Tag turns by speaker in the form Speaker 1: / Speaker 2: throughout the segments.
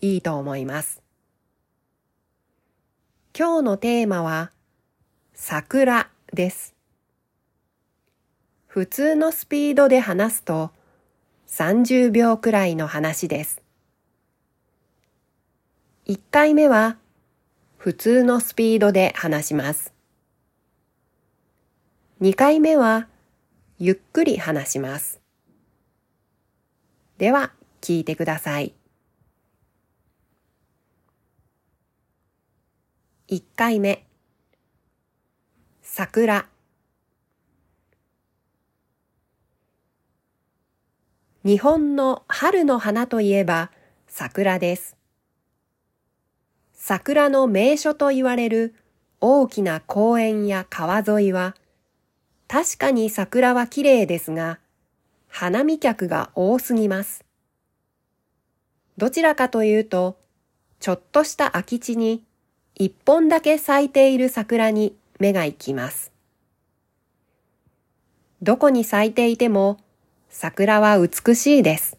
Speaker 1: いいと思います。今日のテーマは桜です。普通のスピードで話すと30秒くらいの話です。1回目は普通のスピードで話します。2回目はゆっくり話します。では聞いてください。1回目桜日本の春の花といえば桜です。桜の名所と言われる大きな公園や川沿いは、確かに桜は綺麗ですが、花見客が多すぎます。どちらかというと、ちょっとした空き地に一本だけ咲いている桜に目が行きます。どこに咲いていても桜は美しいです。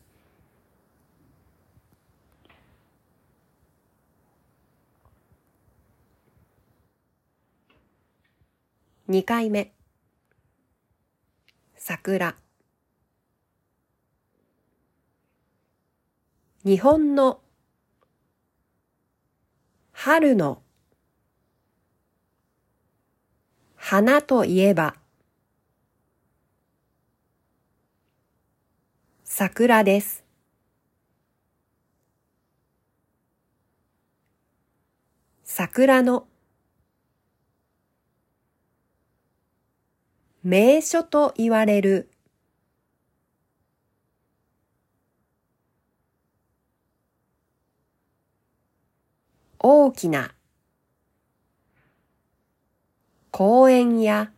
Speaker 1: 2回目桜日本の春の花といえば。桜です。桜の。名所と言われる。大きな。公園や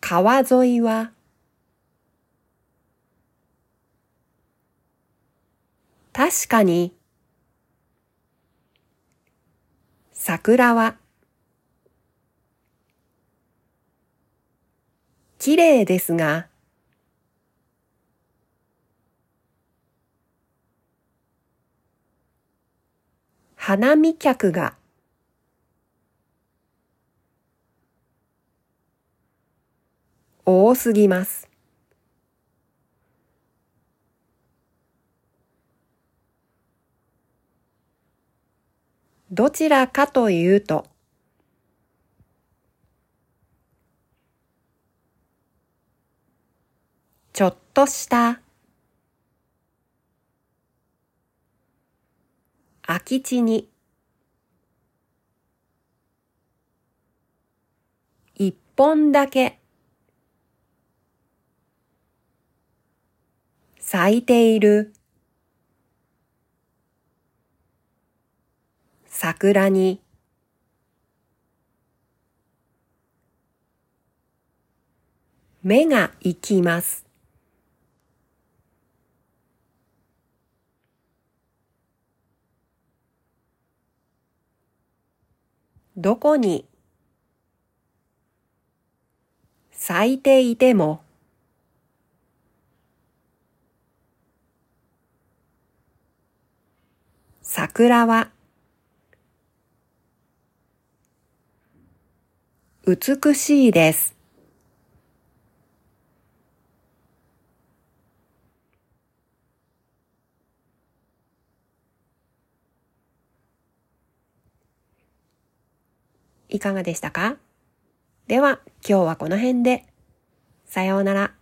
Speaker 1: 川沿いは確かに桜は綺麗ですが花見客が多すぎます。どちらかというと、ちょっとした空き地に一本だけ咲いている。桜に。目が行きます。どこに？咲いていても。桜は美しいです。いかがでしたか？では、今日はこの辺で。さようなら。